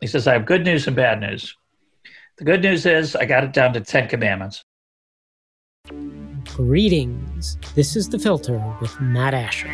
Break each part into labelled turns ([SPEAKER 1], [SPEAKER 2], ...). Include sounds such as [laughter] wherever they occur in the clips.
[SPEAKER 1] He says, I have good news and bad news. The good news is I got it down to 10 commandments.
[SPEAKER 2] Greetings. This is The Filter with Matt Asher.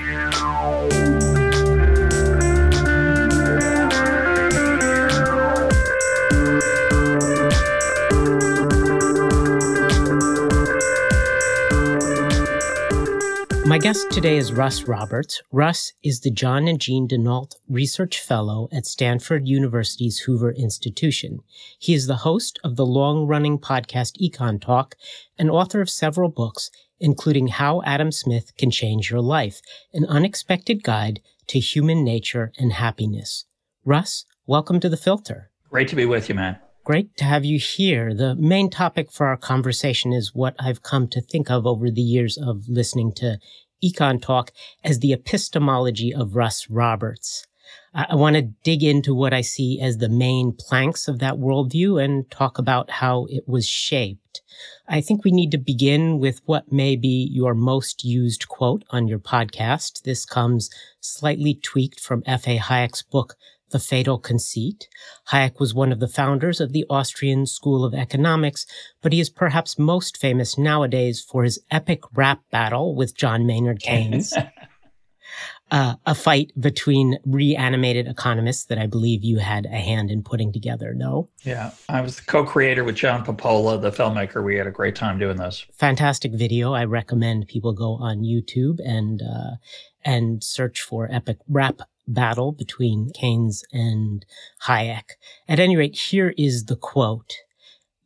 [SPEAKER 2] My guest today is Russ Roberts. Russ is the John and Jean Denault Research Fellow at Stanford University's Hoover Institution. He is the host of the long running podcast Econ Talk and author of several books, including How Adam Smith Can Change Your Life, an unexpected guide to human nature and happiness. Russ, welcome to the filter.
[SPEAKER 1] Great to be with you, man.
[SPEAKER 2] Great to have you here. The main topic for our conversation is what I've come to think of over the years of listening to Econ Talk as the epistemology of Russ Roberts. I, I want to dig into what I see as the main planks of that worldview and talk about how it was shaped. I think we need to begin with what may be your most used quote on your podcast. This comes slightly tweaked from F.A. Hayek's book, the Fatal Conceit. Hayek was one of the founders of the Austrian School of Economics, but he is perhaps most famous nowadays for his epic rap battle with John Maynard Keynes. [laughs] uh, a fight between reanimated economists that I believe you had a hand in putting together. No?
[SPEAKER 1] Yeah, I was the co-creator with John Papola, the filmmaker. We had a great time doing this.
[SPEAKER 2] Fantastic video. I recommend people go on YouTube and uh, and search for epic rap battle between Keynes and Hayek. At any rate, here is the quote.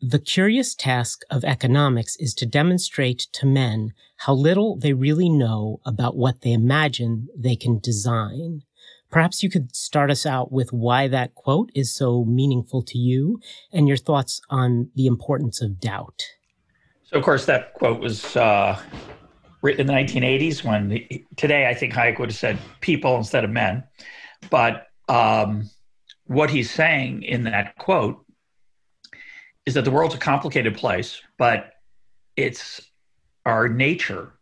[SPEAKER 2] The curious task of economics is to demonstrate to men how little they really know about what they imagine they can design. Perhaps you could start us out with why that quote is so meaningful to you and your thoughts on the importance of doubt.
[SPEAKER 1] So, of course, that quote was uh, written in the 1980s when he, today I think Hayek would have said people instead of men. But um, what he's saying in that quote is that the world's a complicated place, but it's our nature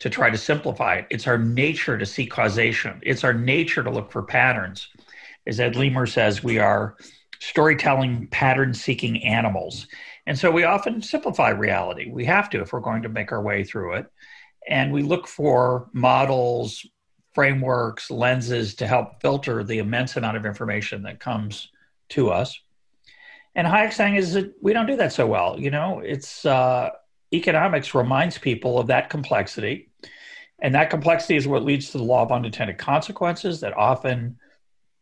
[SPEAKER 1] to try to simplify it. It's our nature to see causation. It's our nature to look for patterns. As Ed Leamer says, we are storytelling, pattern seeking animals. And so we often simplify reality. We have to if we're going to make our way through it and we look for models, frameworks, lenses to help filter the immense amount of information that comes to us. And Hayek's saying is that we don't do that so well. You know, it's uh, economics reminds people of that complexity, and that complexity is what leads to the law of unintended consequences. That often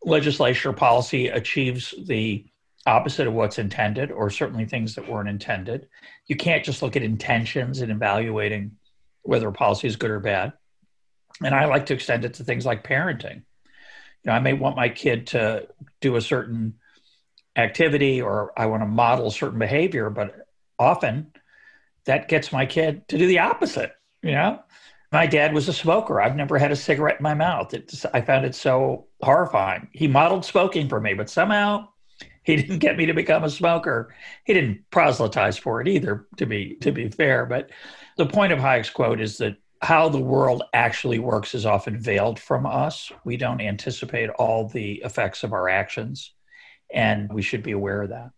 [SPEAKER 1] legislature policy achieves the opposite of what's intended, or certainly things that weren't intended. You can't just look at intentions in evaluating whether a policy is good or bad. And I like to extend it to things like parenting. You know, I may want my kid to do a certain activity or I want to model certain behavior, but often that gets my kid to do the opposite. You know, my dad was a smoker. I've never had a cigarette in my mouth. It's, I found it so horrifying. He modeled smoking for me, but somehow he [laughs] didn't get me to become a smoker. He didn't proselytize for it either, to be to be fair. But the point of Hayek's quote is that how the world actually works is often veiled from us. We don't anticipate all the effects of our actions, and we should be aware of that.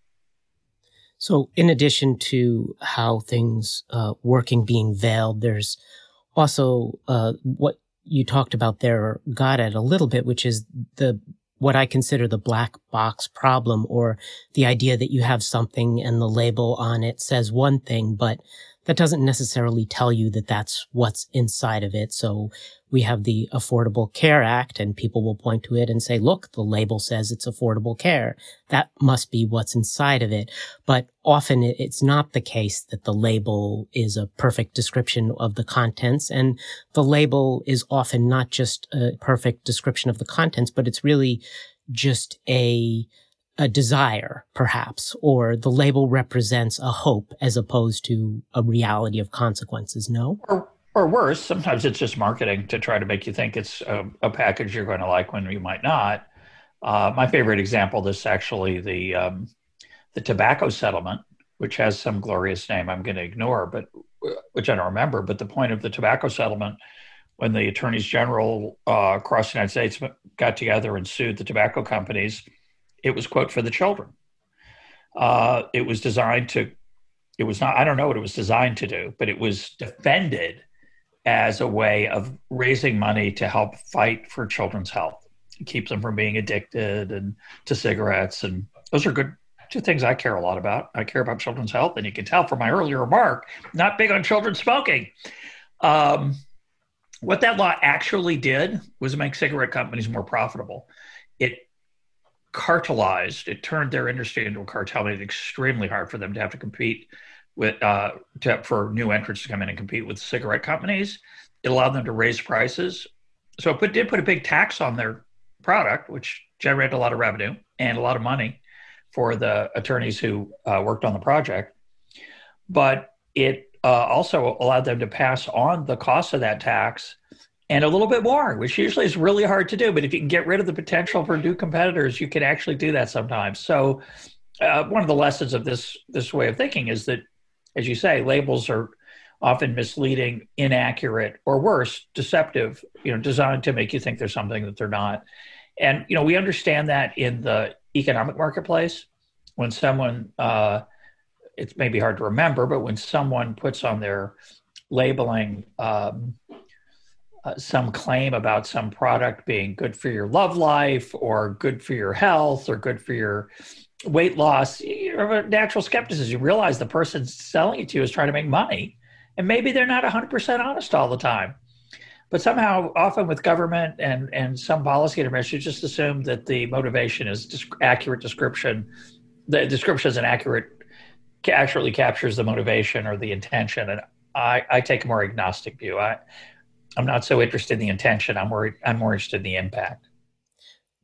[SPEAKER 2] So, in addition to how things uh, working being veiled, there's also uh, what you talked about there, got at a little bit, which is the what I consider the black box problem or the idea that you have something and the label on it says one thing, but that doesn't necessarily tell you that that's what's inside of it. So we have the Affordable Care Act and people will point to it and say, look, the label says it's affordable care. That must be what's inside of it. But often it's not the case that the label is a perfect description of the contents. And the label is often not just a perfect description of the contents, but it's really just a a desire, perhaps, or the label represents a hope as opposed to a reality of consequences, no?
[SPEAKER 1] Or, or worse, sometimes it's just marketing to try to make you think it's a, a package you're going to like when you might not. Uh, my favorite example is actually the um, the tobacco settlement, which has some glorious name I'm going to ignore, but which I don't remember. But the point of the tobacco settlement, when the attorneys general uh, across the United States got together and sued the tobacco companies it was quote for the children. Uh, it was designed to. It was not. I don't know what it was designed to do, but it was defended as a way of raising money to help fight for children's health, keep them from being addicted and to cigarettes, and those are good two things I care a lot about. I care about children's health, and you can tell from my earlier remark, not big on children smoking. Um, what that law actually did was make cigarette companies more profitable. It cartelized, it turned their industry into a cartel, made it extremely hard for them to have to compete with uh, to, for new entrants to come in and compete with cigarette companies. It allowed them to raise prices. So it put, did put a big tax on their product, which generated a lot of revenue and a lot of money for the attorneys who uh, worked on the project. But it uh, also allowed them to pass on the cost of that tax and a little bit more, which usually is really hard to do. But if you can get rid of the potential for new competitors, you can actually do that sometimes. So, uh, one of the lessons of this this way of thinking is that, as you say, labels are often misleading, inaccurate, or worse, deceptive. You know, designed to make you think there's something that they're not. And you know, we understand that in the economic marketplace, when someone uh, it's maybe hard to remember, but when someone puts on their labeling um, uh, some claim about some product being good for your love life or good for your health or good for your weight loss, you natural skepticism. You realize the person selling it to you is trying to make money, and maybe they're not 100% honest all the time. But somehow, often with government and, and some policy intervention, just assume that the motivation is accurate description. The description is an accurate accurately captures the motivation or the intention. And I, I take a more agnostic view. I, I'm not so interested in the intention. I'm worried. I'm more interested in the impact.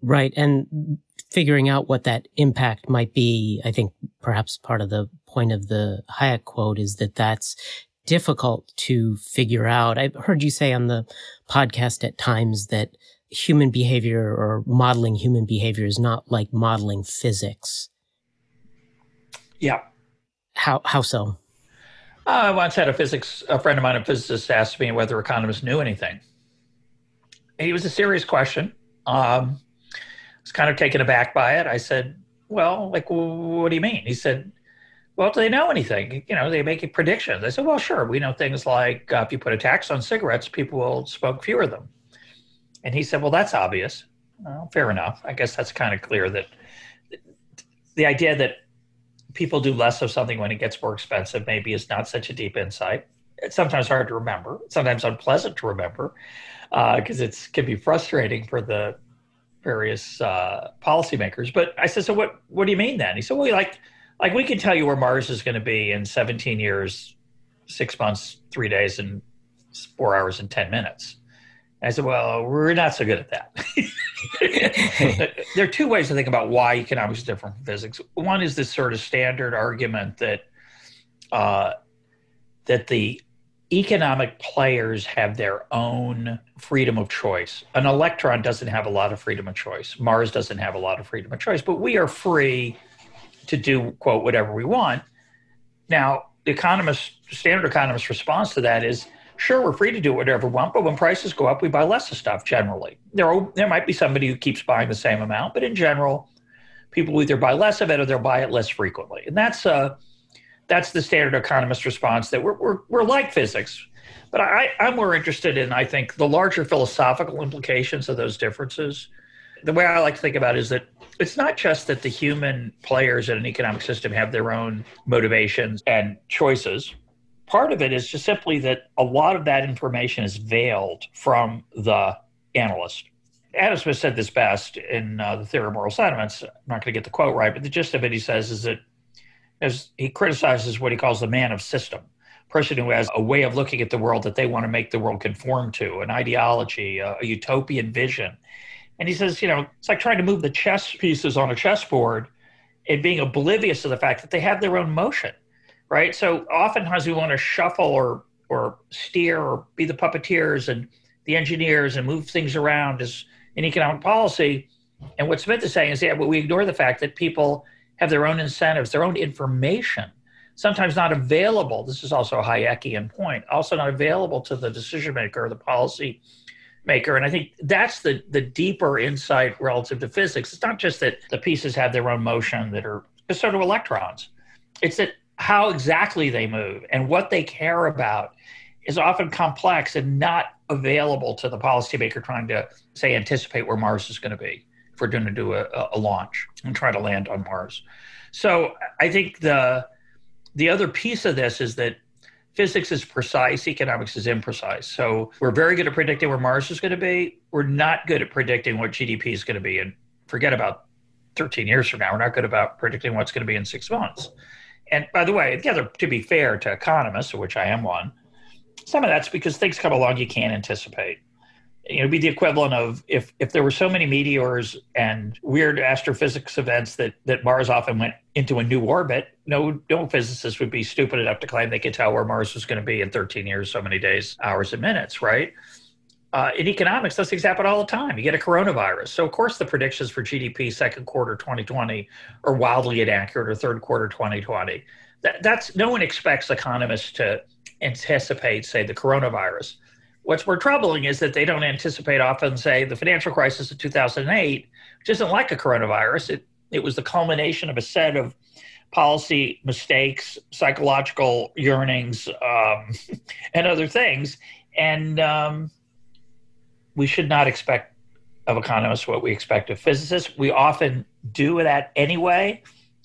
[SPEAKER 2] Right, and figuring out what that impact might be. I think perhaps part of the point of the Hayek quote is that that's difficult to figure out. I've heard you say on the podcast at times that human behavior or modeling human behavior is not like modeling physics.
[SPEAKER 1] Yeah,
[SPEAKER 2] how how so?
[SPEAKER 1] Uh, I once had a physics a friend of mine, a physicist, asked me whether economists knew anything. It was a serious question. Um, I was kind of taken aback by it. I said, "Well, like, what do you mean?" He said, "Well, do they know anything? You know, they make predictions." I said, "Well, sure. We know things like uh, if you put a tax on cigarettes, people will smoke fewer of them." And he said, "Well, that's obvious. Well, fair enough. I guess that's kind of clear that the idea that people do less of something when it gets more expensive maybe is not such a deep insight. It's sometimes hard to remember, sometimes unpleasant to remember, because uh, it can be frustrating for the various uh, policymakers. But I said, so what? What do you mean then? He said, well, like, like we can tell you where Mars is going to be in 17 years, six months, three days, and four hours and 10 minutes. I said, well, we're not so good at that. there are two ways to think about why economics is different from physics. One is this sort of standard argument that uh, that the economic players have their own freedom of choice. An electron doesn't have a lot of freedom of choice. Mars doesn't have a lot of freedom of choice, but we are free to do quote whatever we want. Now, the economist, standard economist response to that is Sure, we're free to do whatever we want, but when prices go up, we buy less of stuff generally. There, are, there might be somebody who keeps buying the same amount, but in general, people either buy less of it or they'll buy it less frequently. And that's uh, that's the standard economist response that we're, we're, we're like physics. But I, I'm more interested in, I think, the larger philosophical implications of those differences. The way I like to think about it is that it's not just that the human players in an economic system have their own motivations and choices, part of it is just simply that a lot of that information is veiled from the analyst. Adam Smith said this best in uh, the Theory of Moral Sentiments. I'm not going to get the quote right, but the gist of it he says is that as he criticizes what he calls the man of system, person who has a way of looking at the world that they want to make the world conform to, an ideology, a, a utopian vision. And he says, you know, it's like trying to move the chess pieces on a chessboard and being oblivious to the fact that they have their own motion right? So oftentimes we want to shuffle or or steer or be the puppeteers and the engineers and move things around as in economic policy. And what Smith is saying is, yeah, but we ignore the fact that people have their own incentives, their own information, sometimes not available. This is also a Hayekian point, also not available to the decision maker or the policy maker. And I think that's the the deeper insight relative to physics. It's not just that the pieces have their own motion that are sort of electrons. It's that how exactly they move and what they care about is often complex and not available to the policymaker trying to say anticipate where Mars is going to be if we're going to do a, a launch and try to land on Mars. So I think the the other piece of this is that physics is precise, economics is imprecise. So we're very good at predicting where Mars is going to be. We're not good at predicting what GDP is going to be. And forget about 13 years from now. We're not good about predicting what's going to be in six months. And by the way, the other, to be fair to economists, which I am one, some of that's because things come along you can't anticipate you know, it'd be the equivalent of if if there were so many meteors and weird astrophysics events that that Mars often went into a new orbit. No, no physicist would be stupid enough to claim they could tell where Mars was going to be in 13 years, so many days, hours, and minutes, right? Uh, in economics, those things happen all the time. You get a coronavirus, so of course the predictions for GDP second quarter 2020 are wildly inaccurate, or third quarter 2020. That, that's no one expects economists to anticipate, say, the coronavirus What's more troubling is that they don't anticipate often, say, the financial crisis of 2008, which isn't like a coronavirus. It, it was the culmination of a set of policy mistakes, psychological yearnings, um, [laughs] and other things. And um, we should not expect of economists what we expect of physicists. We often do that anyway,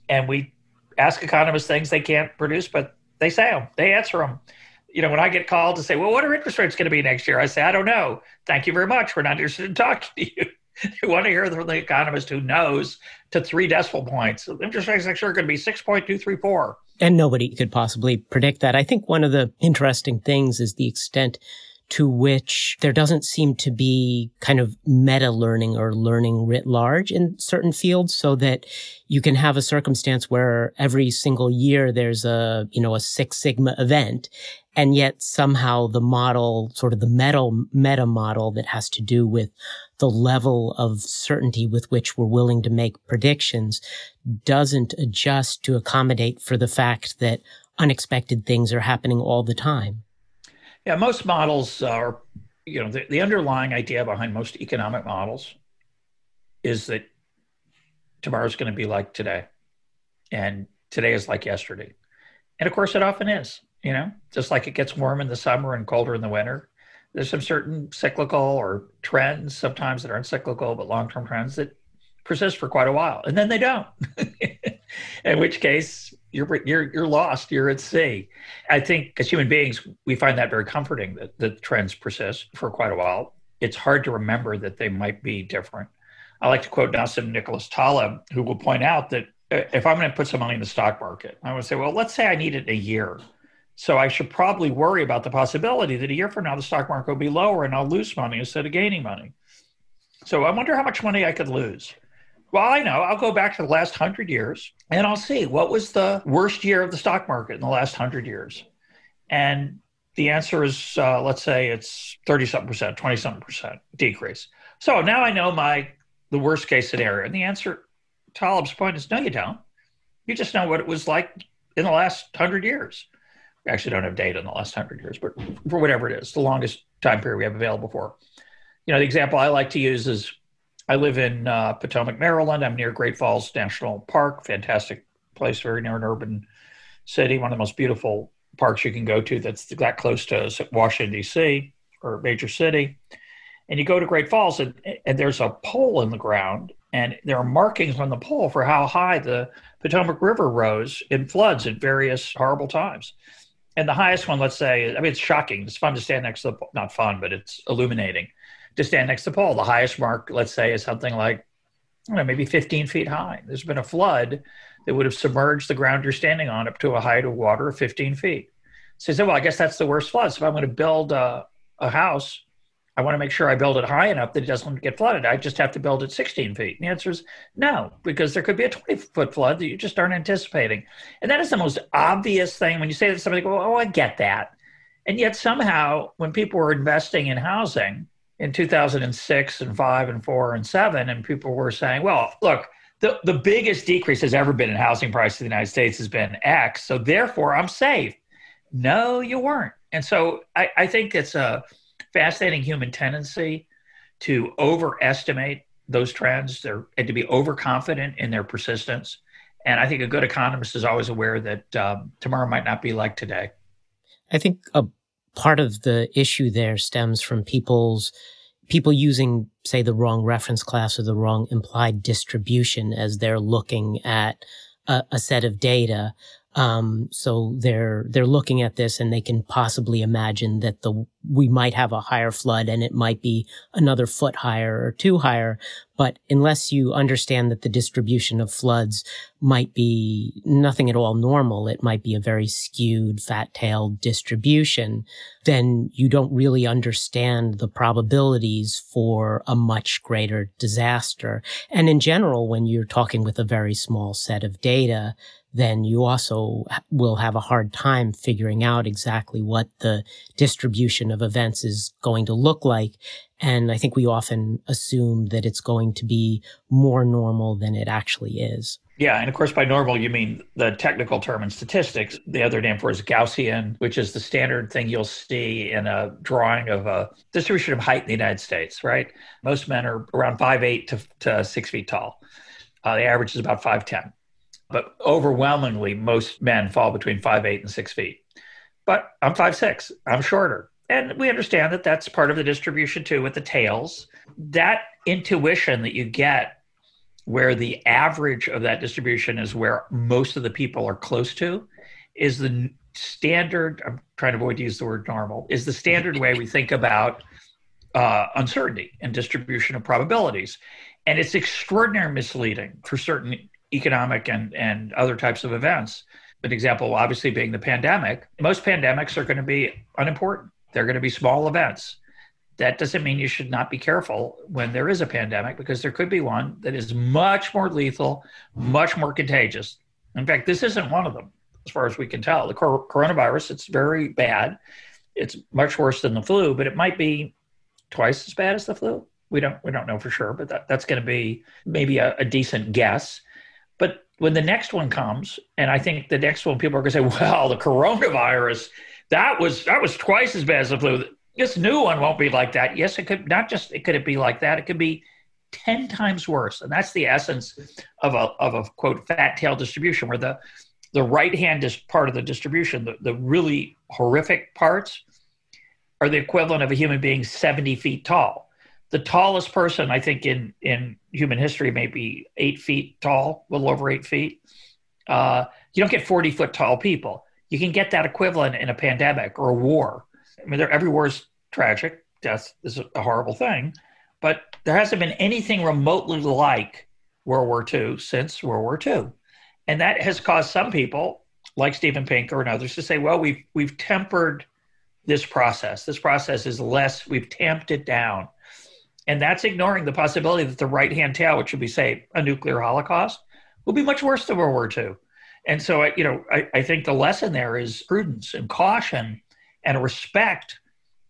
[SPEAKER 1] and we ask economists things they can't produce, but they say them, they answer them you know, when I get called to say, well, what are interest rates going to be next year? I say, I don't know. Thank you very much. We're not interested in talking to you. [laughs] you want to hear from the economist who knows to three decimal points. Interest rates next year are going to be 6.234.
[SPEAKER 2] And nobody could possibly predict that. I think one of the interesting things is the extent to which there doesn't seem to be kind of meta learning or learning writ large in certain fields so that you can have a circumstance where every single year there's a, you know, a Six Sigma event and yet somehow the model, sort of the meta, meta model that has to do with the level of certainty with which we're willing to make predictions doesn't adjust to accommodate for the fact that unexpected things are happening all the time.
[SPEAKER 1] Yeah, most models are, you know, the, the underlying idea behind most economic models is that tomorrow's going to be like today and today is like yesterday. And of course, it often is you know, just like it gets warm in the summer and colder in the winter. There's some certain cyclical or trends sometimes that aren't cyclical, but long term trends that persist for quite a while. And then they don't. [laughs] in which case, you're, you're, you're lost, you're at sea. I think as human beings, we find that very comforting that the trends persist for quite a while. It's hard to remember that they might be different. I like to quote Nassim Nicholas Taleb, who will point out that uh, if I'm going to put some money in the stock market, I would say, well, let's say I need it a year so I should probably worry about the possibility that a year from now the stock market will be lower and I'll lose money instead of gaining money. So I wonder how much money I could lose. Well, I know. I'll go back to the last hundred years and I'll see what was the worst year of the stock market in the last hundred years. And the answer is, uh, let's say it's 30 something percent, 20 something percent decrease. So now I know my the worst case scenario. And the answer, Taleb's point is, no, you don't. You just know what it was like in the last hundred years We actually don't have data in the last hundred years, but for whatever it is, the longest time period we have available for. You know, the example I like to use is I live in uh, Potomac, Maryland. I'm near Great Falls National Park, fantastic place, very near an urban city, one of the most beautiful parks you can go to that's that close to Washington, D.C., or major city. And you go to Great Falls, and, and there's a pole in the ground, and there are markings on the pole for how high the Potomac River rose in floods at various horrible times and the highest one, let's say, I mean, it's shocking. It's fun to stand next to the not fun, but it's illuminating to stand next to Paul. The highest mark, let's say, is something like, know, maybe 15 feet high. There's been a flood that would have submerged the ground you're standing on up to a height of water of 15 feet. So you say, well, I guess that's the worst flood. So if I'm going to build a, a house I want to make sure I build it high enough that it doesn't get flooded. I just have to build it 16 feet. And the answer is no, because there could be a 20 foot flood that you just aren't anticipating. And that is the most obvious thing. When you say that somebody, go, oh, I get that. And yet somehow when people were investing in housing in 2006 and 5 and 4 and 7, and people were saying, well, look, the, the biggest decrease has ever been in housing prices in the United States has been X. So therefore I'm safe. No, you weren't. And so I, I think it's a fascinating human tendency to overestimate those trends and to be overconfident in their persistence. And I think a good economist is always aware that um, tomorrow might not be like today.
[SPEAKER 2] I think a part of the issue there stems from people's people using, say, the wrong reference class or the wrong implied distribution as they're looking at a, a set of data um, so they're they're looking at this and they can possibly imagine that the we might have a higher flood and it might be another foot higher or two higher. But unless you understand that the distribution of floods might be nothing at all normal, it might be a very skewed, fat-tailed distribution, then you don't really understand the probabilities for a much greater disaster. And in general, when you're talking with a very small set of data, then you also will have a hard time figuring out exactly what the distribution of events is going to look like. And I think we often assume that it's going to be more normal than it actually is.
[SPEAKER 1] Yeah, and of course, by normal, you mean the technical term in statistics. The other name for it is Gaussian, which is the standard thing you'll see in a drawing of a distribution of height in the United States, right? Most men are around five eight to, to 6 feet tall. Uh, the average is about 5'10 but overwhelmingly most men fall between five eight and six feet. But I'm five six. I'm shorter, and we understand that that's part of the distribution too with the tails. That intuition that you get, where the average of that distribution is where most of the people are close to, is the standard. I'm trying to avoid to use the word normal. Is the standard way we think about uh, uncertainty and distribution of probabilities. And it's extraordinarily misleading for certain economic and, and other types of events. An example, obviously, being the pandemic. Most pandemics are going to be unimportant, they're going to be small events. That doesn't mean you should not be careful when there is a pandemic because there could be one that is much more lethal, much more contagious. In fact, this isn't one of them, as far as we can tell. The coronavirus, it's very bad. It's much worse than the flu, but it might be twice as bad as the flu. We don't we don't know for sure, but that, that's going to be maybe a, a decent guess. But when the next one comes, and I think the next one, people are going to say, "Well, the coronavirus, that was that was twice as bad as the flu. This new one won't be like that." Yes, it could. Not just it could it be like that. It could be ten times worse, and that's the essence of a of a quote fat tail distribution, where the the right hand is part of the distribution. The the really horrific parts are the equivalent of a human being seventy feet tall the tallest person I think in in human history may be eight feet tall, a little over eight feet. Uh, you don't get forty foot tall people. You can get that equivalent in a pandemic or a war. I mean, every war is tragic. Death is a horrible thing, but there hasn't been anything remotely like World War II since World War II, and that has caused some people, like Steven Pinker and others, to say, "Well, we've we've tempered." This process. This process is less, we've tamped it down and that's ignoring the possibility that the right hand tail, which would be, say, a nuclear holocaust, will be much worse than World War II. And so, I, you know, I, I think the lesson there is prudence and caution and respect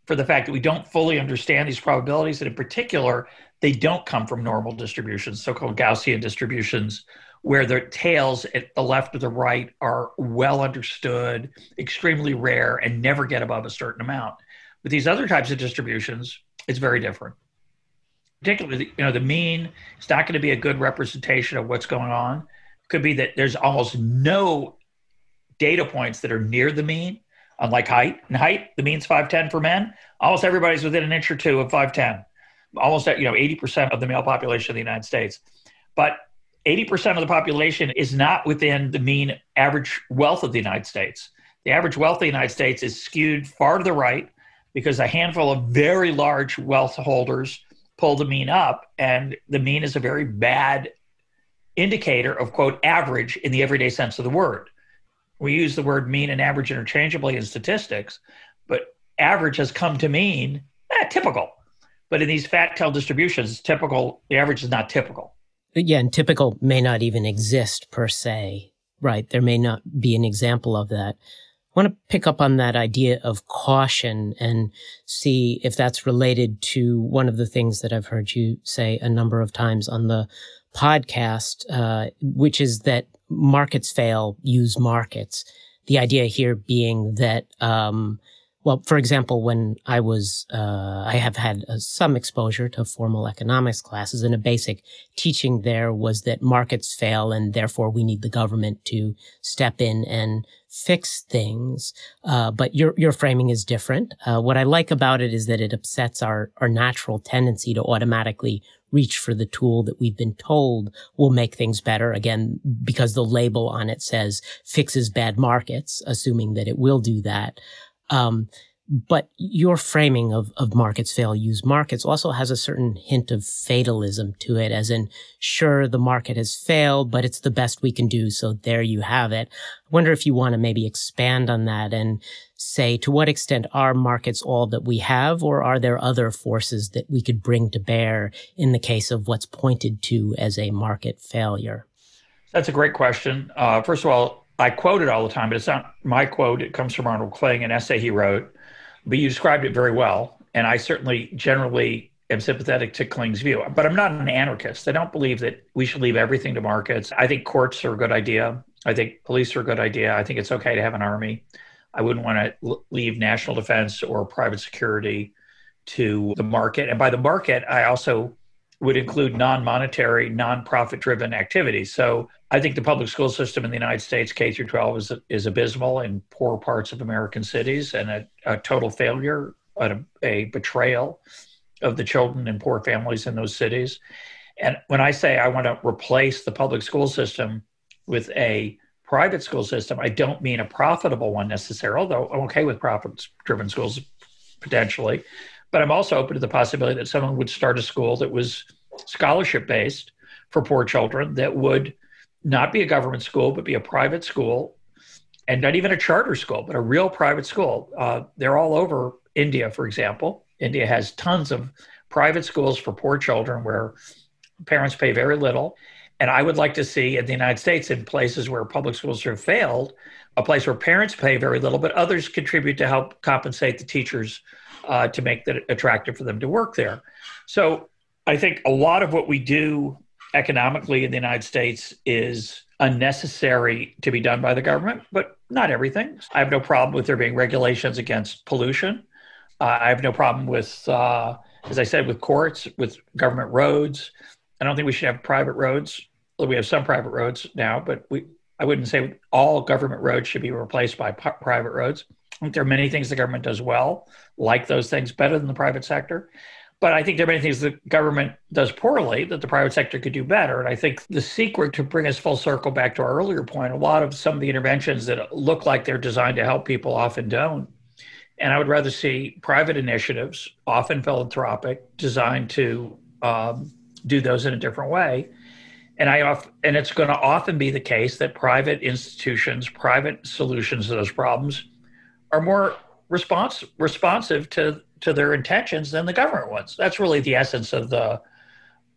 [SPEAKER 1] for the fact that we don't fully understand these probabilities. And in particular, they don't come from normal distributions, so called Gaussian distributions, where the tails at the left or the right are well understood, extremely rare, and never get above a certain amount. With these other types of distributions, it's very different particularly you know the mean is not going to be a good representation of what's going on. Could be that there's almost no data points that are near the mean unlike height. And height the mean's 510 for men. Almost everybody's within an inch or two of 510 almost you know 80% of the male population of the united states. But 80% of the population is not within the mean average wealth of the united states. The average wealth of the united states is skewed far to the right because a handful of very large wealth holders pull the mean up, and the mean is a very bad indicator of quote average in the everyday sense of the word. We use the word mean and average interchangeably in statistics, but average has come to mean eh, typical. But in these fat tail distributions, typical the average is not typical.
[SPEAKER 2] Yeah, and typical may not even exist per se. Right. There may not be an example of that. I want to pick up on that idea of caution and see if that's related to one of the things that I've heard you say a number of times on the podcast, uh, which is that markets fail, use markets. The idea here being that um, well, for example, when I was, uh, I have had uh, some exposure to formal economics classes and a basic teaching there was that markets fail and therefore we need the government to step in and fix things. Uh, but your, your framing is different. Uh, what I like about it is that it upsets our, our natural tendency to automatically reach for the tool that we've been told will make things better. Again, because the label on it says fixes bad markets, assuming that it will do that. Um, but your framing of, of markets fail use markets also has a certain hint of fatalism to it, as in, sure, the market has failed, but it's the best we can do. So there you have it. I wonder if you want to maybe expand on that and say, to what extent are markets all that we have, or are there other forces that we could bring to bear in the case of what's pointed to as a market failure?
[SPEAKER 1] That's a great question. Uh, first of all, I quote it all the time, but it's not my quote. It comes from Arnold Kling, an essay he wrote. But you described it very well. And I certainly generally am sympathetic to Kling's view. But I'm not an anarchist. I don't believe that we should leave everything to markets. I think courts are a good idea. I think police are a good idea. I think it's okay to have an army. I wouldn't want to leave national defense or private security to the market. And by the market, I also would include non-monetary, non-profit driven activities. So I think the public school system in the United States, K through 12, is is abysmal in poor parts of American cities and a, a total failure, a, a betrayal of the children and poor families in those cities. And when I say I want to replace the public school system with a private school system, I don't mean a profitable one necessarily, although I'm okay with profit driven schools potentially. But I'm also open to the possibility that someone would start a school that was scholarship based for poor children that would not be a government school, but be a private school and not even a charter school, but a real private school. Uh, they're all over India, for example. India has tons of private schools for poor children where parents pay very little. And I would like to see in the United States, in places where public schools have failed, a place where parents pay very little, but others contribute to help compensate the teachers uh, to make it attractive for them to work there. So I think a lot of what we do economically in the United States is unnecessary to be done by the government, but not everything. I have no problem with there being regulations against pollution. Uh, I have no problem with, uh, as I said, with courts, with government roads. I don't think we should have private roads. We have some private roads now, but we I wouldn't say all government roads should be replaced by p- private roads. I think there are many things the government does well, like those things better than the private sector. But I think there are many things the government does poorly that the private sector could do better. And I think the secret to bring us full circle back to our earlier point, a lot of some of the interventions that look like they're designed to help people often don't. And I would rather see private initiatives, often philanthropic, designed to um, do those in a different way. And I and it's going to often be the case that private institutions, private solutions to those problems are more response responsive to to their intentions than the government ones. That's really the essence of the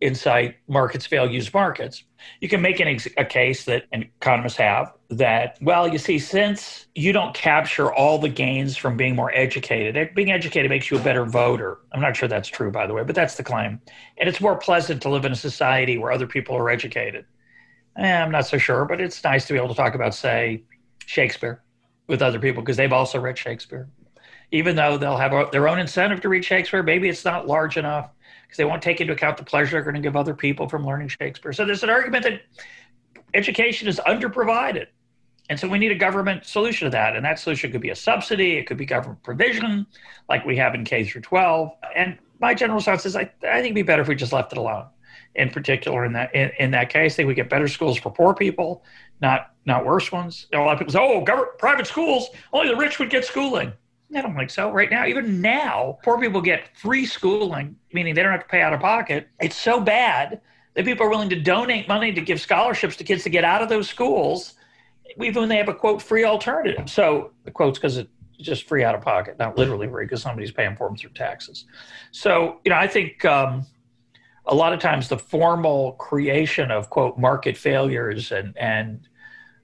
[SPEAKER 1] insight markets fail use markets. You can make an ex- a case that economists have that well you see since you don't capture all the gains from being more educated being educated makes you a better voter. I'm not sure that's true by the way but that's the claim. And it's more pleasant to live in a society where other people are educated. Eh, i'm not so sure but it's nice to be able to talk about say shakespeare with other people because they've also read Shakespeare. Even though they'll have their own incentive to read Shakespeare, maybe it's not large enough because they won't take into account the pleasure they're going to give other people from learning Shakespeare. So there's an argument that education is underprovided. And so we need a government solution to that. And that solution could be a subsidy, it could be government provision, like we have in K through 12. And my general sense is I, I think it'd be better if we just left it alone. In particular, in that in, in that case, I think we get better schools for poor people, not not worse ones. A lot of people say, "Oh, government, private schools, only the rich would get schooling." I don't think so. Right now, even now, poor people get free schooling, meaning they don't have to pay out of pocket. It's so bad that people are willing to donate money to give scholarships to kids to get out of those schools, even when they have a quote free alternative. So the quote's because it's just free out of pocket, not literally free because somebody's paying for them through taxes. So you know, I think. Um, a lot of times the formal creation of quote market failures and and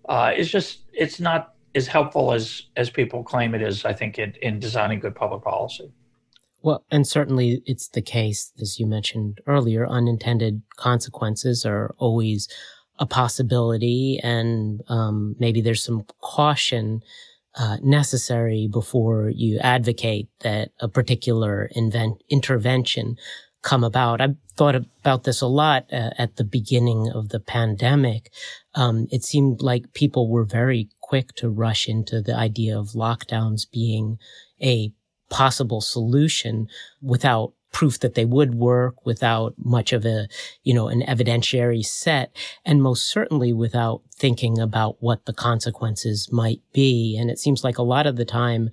[SPEAKER 1] uh, just it's not as helpful as as people claim it is. I think in, in designing good public policy.
[SPEAKER 2] Well, and certainly it's the case, as you mentioned earlier, unintended consequences are always a possibility, and um, maybe there's some caution uh, necessary before you advocate that a particular invent- intervention come about. I've thought about this a lot uh, at the beginning of the pandemic. Um, it seemed like people were very quick to rush into the idea of lockdowns being a possible solution without proof that they would work without much of a, you know, an evidentiary set and most certainly without thinking about what the consequences might be. And it seems like a lot of the time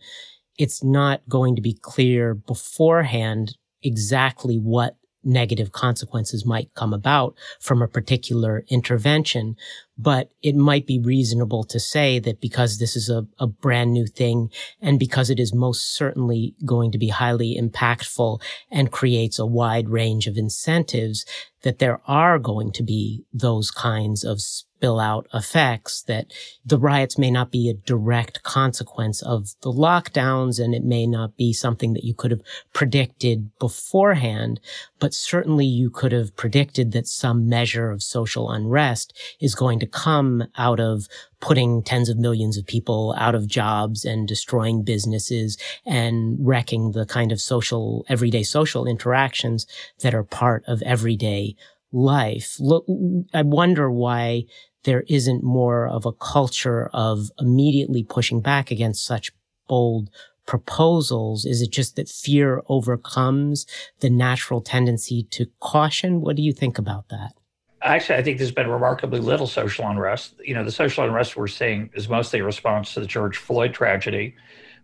[SPEAKER 2] it's not going to be clear beforehand exactly what negative consequences might come about from a particular intervention. But it might be reasonable to say that because this is a, a brand new thing and because it is most certainly going to be highly impactful and creates a wide range of incentives, that there are going to be those kinds of out effects that the riots may not be a direct consequence of the lockdowns and it may not be something that you could have predicted beforehand, but certainly you could have predicted that some measure of social unrest is going to come out of putting tens of millions of people out of jobs and destroying businesses and wrecking the kind of social, everyday social interactions that are part of everyday life. Look, I wonder why there isn't more of a culture of immediately pushing back against such bold proposals? Is it just that fear overcomes the natural tendency to caution? What do you think about that?
[SPEAKER 1] Actually, I think there's been remarkably little social unrest. You know, the social unrest we're seeing is mostly a response to the George Floyd tragedy.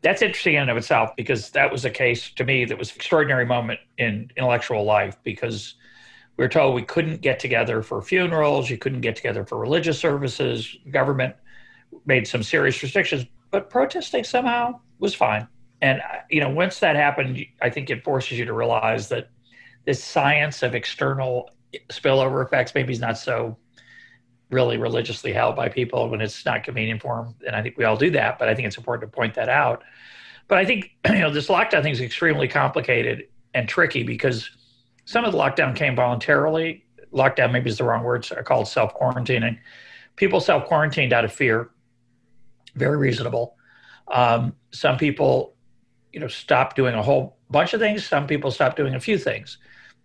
[SPEAKER 1] That's interesting in and of itself because that was a case to me that was an extraordinary moment in intellectual life because we were told we couldn't get together for funerals, you couldn't get together for religious services. Government made some serious restrictions, but protesting somehow was fine. And uh, you know, once that happened, I think it forces you to realize that this science of external spillover effects maybe is not so really religiously held by people when it's not convenient for them. And I think we all do that, but I think it's important to point that out. But I think [clears throat] you know this lockdown thing is extremely complicated and tricky because some of the lockdown came voluntarily. Lockdown maybe is the wrong word. I call it self quarantining. People self quarantined out of fear. Very reasonable. Um, some people, you know, stopped doing a whole bunch of things. Some people stopped doing a few things,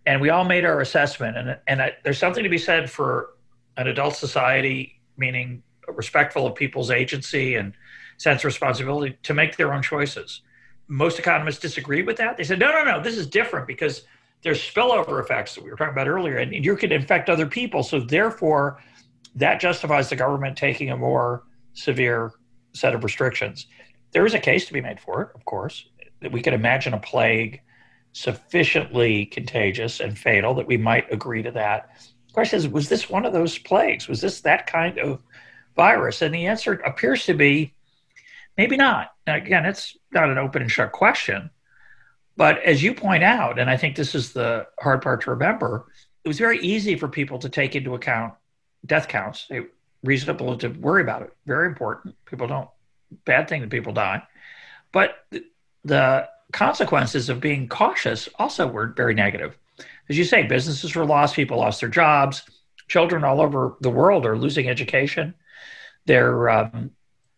[SPEAKER 1] and we all made our assessment. And and I, there's something to be said for an adult society, meaning respectful of people's agency and sense of responsibility to make their own choices. Most economists disagree with that. They said, no, no, no, this is different because there's spillover effects that we were talking about earlier, and you could infect other people. So therefore, that justifies the government taking a more severe set of restrictions. There is a case to be made for it, of course. That we could imagine a plague sufficiently contagious and fatal that we might agree to that. The question is, was this one of those plagues? Was this that kind of virus? And the answer appears to be maybe not. Now, again, it's not an open and shut question, but as you point out, and I think this is the hard part to remember, it was very easy for people to take into account death counts. They reasonable to worry about it. Very important. People don't bad thing that people die, but the consequences of being cautious also were very negative. As you say, businesses were lost. People lost their jobs. Children all over the world are losing education. They're um,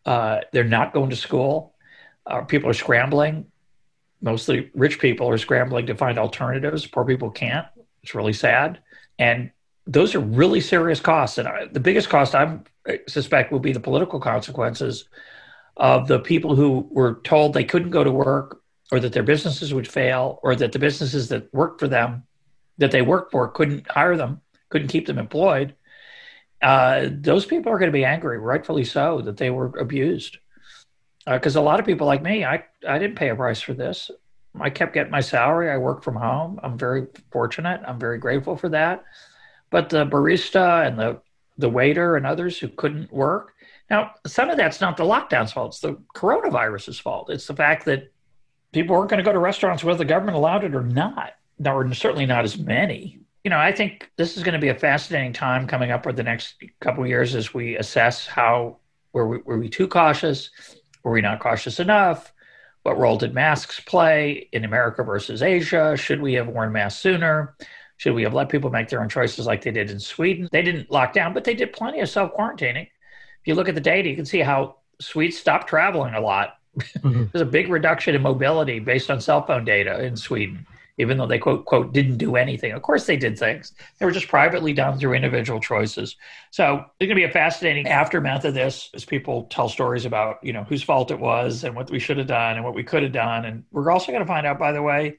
[SPEAKER 1] uh, they're not going to school. Uh, people are scrambling mostly rich people are scrambling to find alternatives. Poor people can't. It's really sad. And those are really serious costs. And I, the biggest cost I suspect will be the political consequences of the people who were told they couldn't go to work or that their businesses would fail or that the businesses that worked for them, that they worked for, couldn't hire them, couldn't keep them employed. Uh, those people are going to be angry, rightfully so, that they were abused because uh, a lot of people like me, I, I didn't pay a price for this. I kept getting my salary. I work from home. I'm very fortunate. I'm very grateful for that. But the barista and the, the waiter and others who couldn't work, now, some of that's not the lockdown's fault. It's the coronavirus's fault. It's the fact that people weren't going to go to restaurants whether the government allowed it or not. There were certainly not as many. You know, I think this is going to be a fascinating time coming up for the next couple of years as we assess how were we, were we too cautious? Were we not cautious enough? What role did masks play in America versus Asia? Should we have worn masks sooner? Should we have let people make their own choices like they did in Sweden? They didn't lock down, but they did plenty of self quarantining. If you look at the data, you can see how Swedes stopped traveling a lot. Mm-hmm. [laughs] There's a big reduction in mobility based on cell phone data in Sweden, even though they quote quote didn't do anything. Of course they did things. They were just privately done through individual choices. So there's gonna be a fascinating aftermath of this as people tell stories about, you know, whose fault it was and what we should have done and what we could have done. And we're also gonna find out, by the way,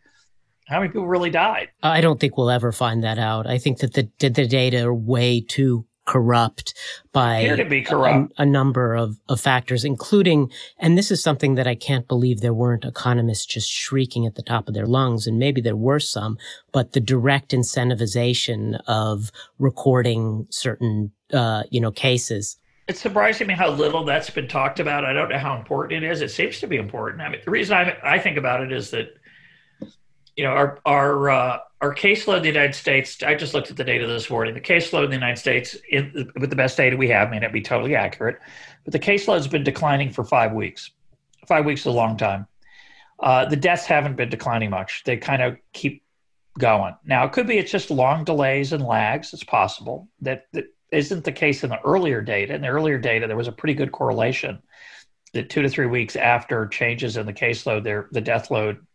[SPEAKER 1] how many people really died?
[SPEAKER 2] I don't think we'll ever find that out. I think that the, the data are way too corrupt by
[SPEAKER 1] corrupt.
[SPEAKER 2] A, a, number of, of factors, including, and this is something that I can't believe there weren't economists just shrieking at the top of their lungs, and maybe there were some, but the direct incentivization of recording certain, uh, you know, cases.
[SPEAKER 1] It's surprising me how little that's been talked about. I don't know how important it is. It seems to be important. I mean, the reason I, I think about it is that you know, our our uh, our caseload in the United States. I just looked at the data this morning. The caseload in the United States, in, with the best data we have, may not be totally accurate, but the caseload has been declining for five weeks. Five weeks is a long time. Uh, the deaths haven't been declining much. They kind of keep going. Now, it could be it's just long delays and lags. It's possible that that isn't the case in the earlier data. In the earlier data, there was a pretty good correlation that two to three weeks after changes in the caseload, there the death load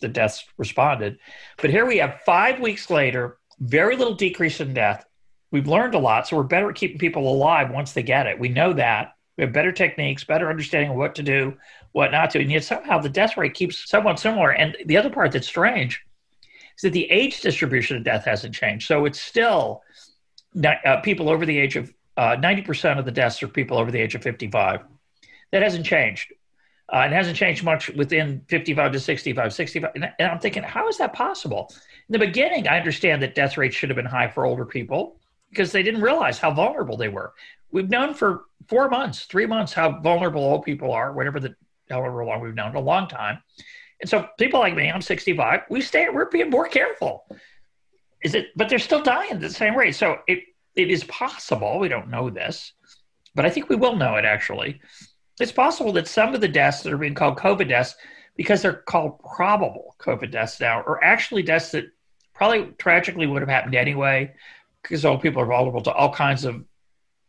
[SPEAKER 1] the deaths responded. But here we have five weeks later, very little decrease in death. We've learned a lot, so we're better at keeping people alive once they get it. We know that. We have better techniques, better understanding of what to do, what not to. And yet somehow the death rate keeps somewhat similar. And the other part that's strange is that the age distribution of death hasn't changed. So it's still uh, people over the age of uh, 90% of the deaths are people over the age of 55. That hasn't changed. Uh, it hasn't changed much within 55 to 65, 65. And, and I'm thinking, how is that possible? In the beginning, I understand that death rates should have been high for older people because they didn't realize how vulnerable they were. We've known for four months, three months, how vulnerable old people are, whatever the, however long we've known, a long time. And so people like me, I'm 65, we stay, we're being more careful. Is it, but they're still dying at the same rate. So it, it is possible, we don't know this, but I think we will know it actually, it's possible that some of the deaths that are being called COVID deaths, because they're called probable COVID deaths now, are actually deaths that probably tragically would have happened anyway, because old people are vulnerable to all kinds of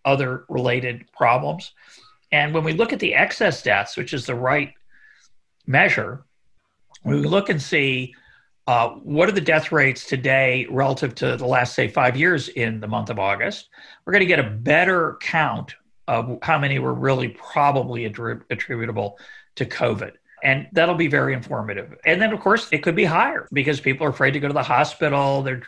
[SPEAKER 1] other related problems. And when we look at the excess deaths, which is the right measure, we look and see uh, what are the death rates today relative to the last, say, five years in the month of August, we're going to get a better count of how many were really probably attributable to COVID. And that'll be very informative. And then, of course, it could be higher because people are afraid to go to the hospital. They're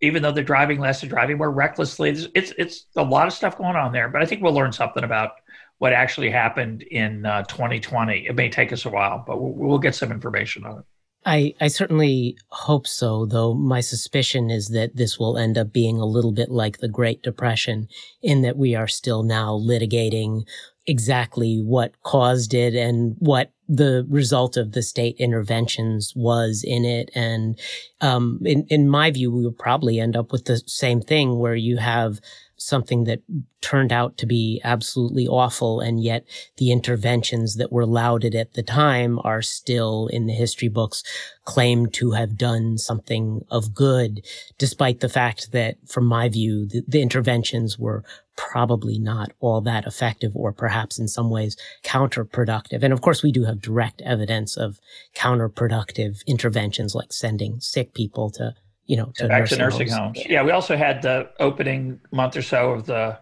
[SPEAKER 1] even though they're driving less, they're driving more recklessly. It's, it's, it's a lot of stuff going on there. But I think we'll learn something about what actually happened in uh, 2020. It may take us a while, but we'll, we'll get some information on it.
[SPEAKER 2] I, I certainly hope so, though my suspicion is that this will end up being a little bit like the Great Depression in that we are still now litigating exactly what caused it and what the result of the state interventions was in it. And um, in, in my view, we will probably end up with the same thing where you have something that turned out to be absolutely awful. And yet the interventions that were lauded at the time are still in the history books claimed to have done something of good, despite the fact that from my view, the, the interventions were probably not all that effective or perhaps in some ways counterproductive. And of course, we do have direct evidence of counterproductive interventions like sending sick people to you know,
[SPEAKER 1] to back nursing to nursing homes. homes. Yeah, we also had the opening month or so of the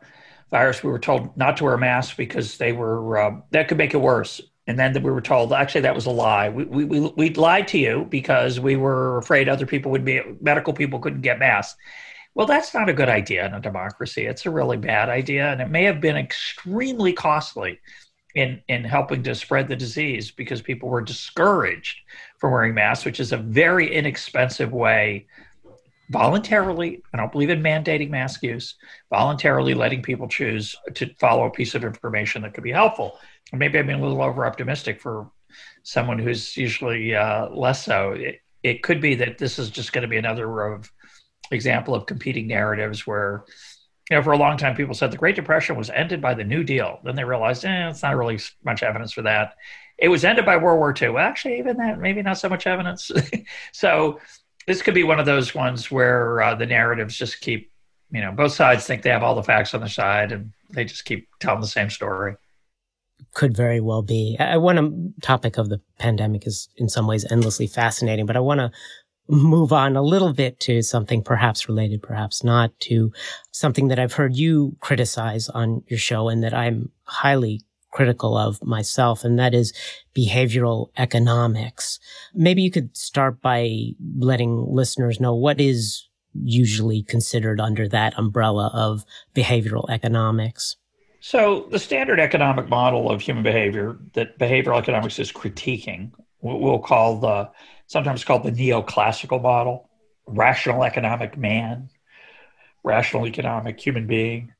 [SPEAKER 1] virus. We were told not to wear masks because they were uh, that could make it worse. And then we were told actually that was a lie. We, we, we, we lied to you because we were afraid other people would be medical people couldn't get masks. Well, that's not a good idea in a democracy. It's a really bad idea, and it may have been extremely costly in in helping to spread the disease because people were discouraged from wearing masks, which is a very inexpensive way voluntarily, I don't believe in mandating mask use, voluntarily letting people choose to follow a piece of information that could be helpful. And maybe I'm being a little over optimistic for someone who's usually uh, less so. It, it could be that this is just going to be another of example of competing narratives where you know, for a long time, people said the Great Depression was ended by the New Deal. Then they realized, eh, it's not really much evidence for that. It was ended by World War II. Well, actually, even that, maybe not so much evidence. [laughs] so this could be one of those ones where uh, the narratives just keep, you know, both sides think they have all the facts on their side and they just keep telling the same story.
[SPEAKER 2] could very well be. I, I want to topic of the pandemic is in some ways endlessly fascinating, but I want to move on a little bit to something perhaps related, perhaps not to something that I've heard you criticize on your show and that I'm highly critical of myself, and that is behavioral economics. Maybe you could start by letting listeners know what is usually considered under that umbrella of behavioral economics.
[SPEAKER 1] So, the standard economic model of human behavior that behavioral economics is critiquing, we'll call the sometimes called the neoclassical model, rational economic man, rational economic human being.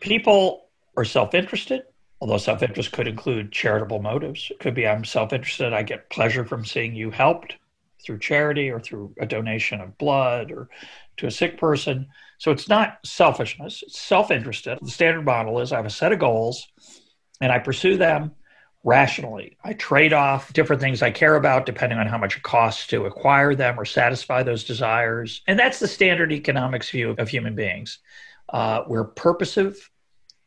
[SPEAKER 1] People are self interested, although self interest could include charitable motives. It could be I'm self interested, I get pleasure from seeing you helped through charity or through a donation of blood or to a sick person. So it's not selfishness, it's self interested. The standard model is I have a set of goals and I pursue them rationally. I trade off different things I care about depending on how much it costs to acquire them or satisfy those desires. And that's the standard economics view of human beings. Uh, we're purposive.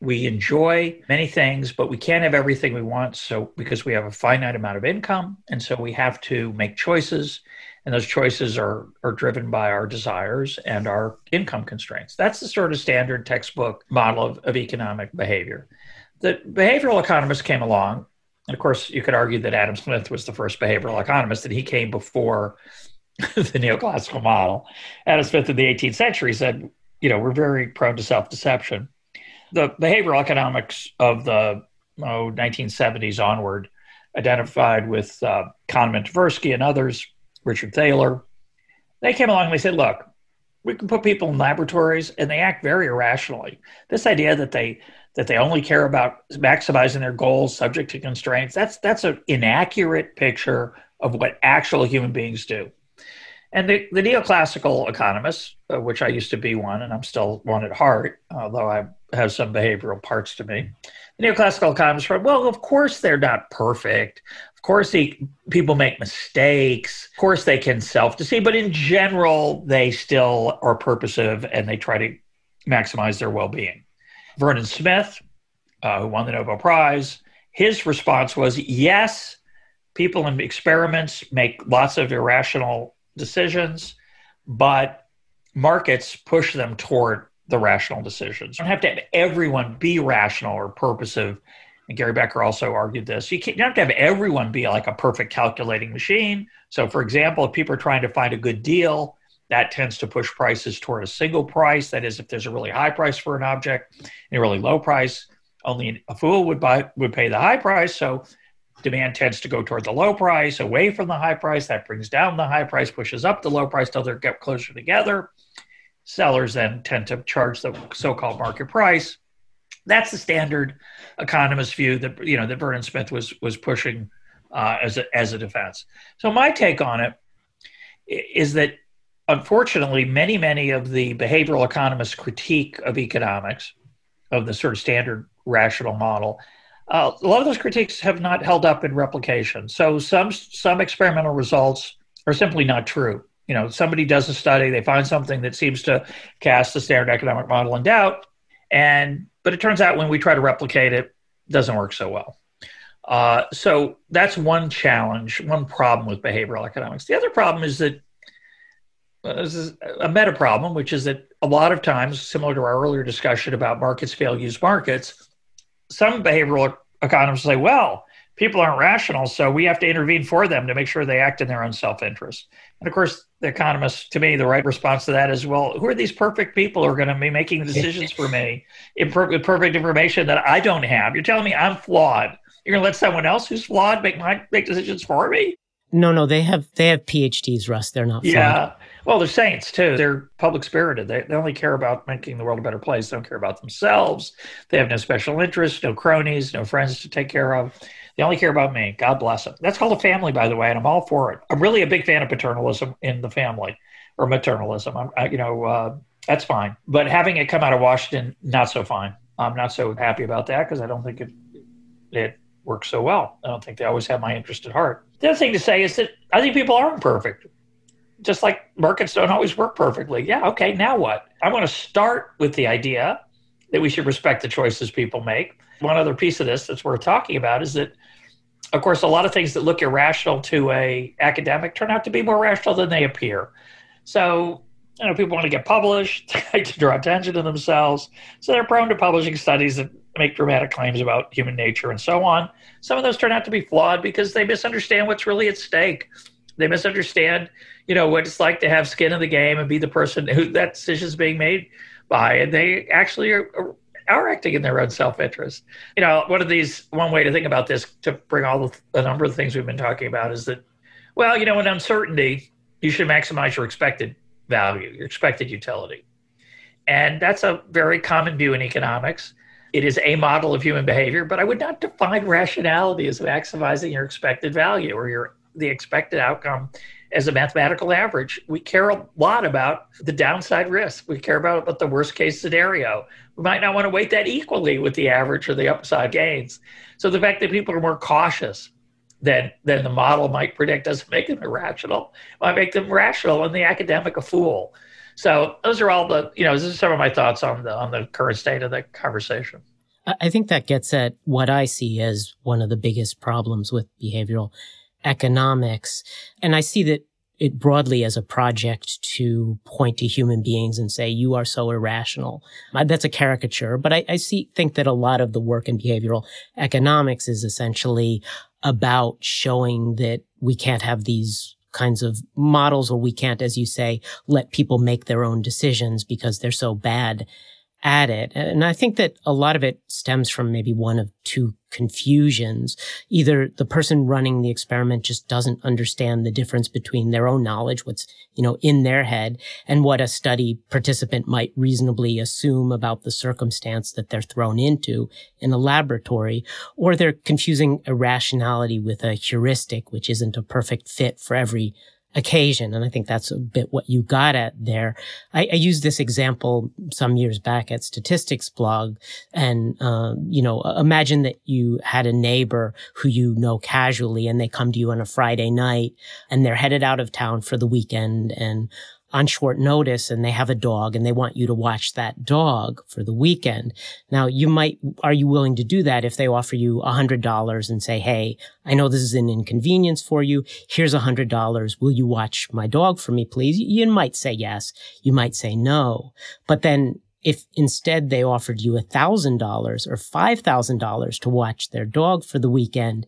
[SPEAKER 1] We enjoy many things, but we can't have everything we want. So, because we have a finite amount of income, and so we have to make choices, and those choices are are driven by our desires and our income constraints. That's the sort of standard textbook model of, of economic behavior. The behavioral economists came along and of course, you could argue that Adam Smith was the first behavioral economist, that he came before [laughs] the neoclassical model. Adam Smith in the 18th century said, you know, we're very prone to self deception. The behavioral economics of the oh, 1970s onward, identified with uh, Kahneman Tversky and others, Richard Thaler, they came along and they said, look, we can put people in laboratories and they act very irrationally. This idea that they that they only care about maximizing their goals subject to constraints that's that's an inaccurate picture of what actual human beings do and the, the neoclassical economists uh, which i used to be one and i'm still one at heart although i have some behavioral parts to me. The neoclassical economists were well of course they're not perfect. Of course people make mistakes. Of course they can self-deceive but in general they still are purposive and they try to maximize their well-being. Vernon Smith, uh, who won the Nobel Prize, his response was yes, people in experiments make lots of irrational decisions, but markets push them toward the rational decisions. You don't have to have everyone be rational or purposive. And Gary Becker also argued this. You, you don't have to have everyone be like a perfect calculating machine. So, for example, if people are trying to find a good deal, that tends to push prices toward a single price. That is, if there's a really high price for an object and a really low price, only a fool would buy would pay the high price. So demand tends to go toward the low price, away from the high price. That brings down the high price, pushes up the low price till they get closer together. Sellers then tend to charge the so-called market price. That's the standard economist view that you know that Vernon Smith was was pushing uh, as a, as a defense. So my take on it is that unfortunately, many, many of the behavioral economists' critique of economics, of the sort of standard rational model, uh, a lot of those critiques have not held up in replication. So some some experimental results are simply not true. You know, somebody does a study, they find something that seems to cast the standard economic model in doubt, and but it turns out when we try to replicate it, doesn't work so well. Uh, so that's one challenge, one problem with behavioral economics. The other problem is that this is a meta problem, which is that a lot of times, similar to our earlier discussion about markets fail use markets, some behavioral economists say, well, people aren't rational, so we have to intervene for them to make sure they act in their own self interest. And of course, the economists, to me, the right response to that is, well, who are these perfect people who are going to be making decisions for me with perfect information that I don't have? You're telling me I'm flawed. You're going to let someone else who's flawed make my make decisions for me?
[SPEAKER 2] No, no, they have they have PhDs, Russ. They're not.
[SPEAKER 1] Yeah, well, they're saints too. They're public spirited. They, they only care about making the world a better place. They don't care about themselves. They have no special interests, no cronies, no friends to take care of. They only care about me. God bless them. That's called a family, by the way, and I'm all for it. I'm really a big fan of paternalism in the family or maternalism. I'm, I, you know, uh, that's fine. But having it come out of Washington, not so fine. I'm not so happy about that because I don't think it it works so well. I don't think they always have my interest at heart. The other thing to say is that I think people aren't perfect just like markets don't always work perfectly. Yeah, okay, now what? I want to start with the idea that we should respect the choices people make. One other piece of this that's worth talking about is that, of course, a lot of things that look irrational to a academic turn out to be more rational than they appear. So, you know, people want to get published, [laughs] to draw attention to themselves, so they're prone to publishing studies that make dramatic claims about human nature and so on. Some of those turn out to be flawed because they misunderstand what's really at stake. They misunderstand, you know, what it's like to have skin in the game and be the person who that decision is being made by, and they actually are, are acting in their own self-interest. You know, one of these one way to think about this to bring all the, the number of things we've been talking about is that, well, you know, in uncertainty, you should maximize your expected value, your expected utility, and that's a very common view in economics. It is a model of human behavior, but I would not define rationality as maximizing your expected value or your the expected outcome as a mathematical average. We care a lot about the downside risk. We care about, about the worst case scenario. We might not want to weight that equally with the average or the upside gains. So the fact that people are more cautious than than the model might predict doesn't make them irrational. It might make them rational and the academic a fool. So those are all the you know, these are some of my thoughts on the on the current state of the conversation.
[SPEAKER 2] I think that gets at what I see as one of the biggest problems with behavioral economics. And I see that it broadly as a project to point to human beings and say, you are so irrational. That's a caricature, but I, I see, think that a lot of the work in behavioral economics is essentially about showing that we can't have these kinds of models or we can't, as you say, let people make their own decisions because they're so bad at it. And I think that a lot of it stems from maybe one of two confusions. Either the person running the experiment just doesn't understand the difference between their own knowledge, what's, you know, in their head and what a study participant might reasonably assume about the circumstance that they're thrown into in a laboratory, or they're confusing irrationality with a heuristic, which isn't a perfect fit for every occasion. And I think that's a bit what you got at there. I, I used this example some years back at statistics blog. And, um, you know, imagine that you had a neighbor who you know casually and they come to you on a Friday night and they're headed out of town for the weekend and on short notice and they have a dog and they want you to watch that dog for the weekend. Now you might, are you willing to do that if they offer you a hundred dollars and say, Hey, I know this is an inconvenience for you. Here's a hundred dollars. Will you watch my dog for me, please? You might say yes. You might say no. But then if instead they offered you a thousand dollars or five thousand dollars to watch their dog for the weekend,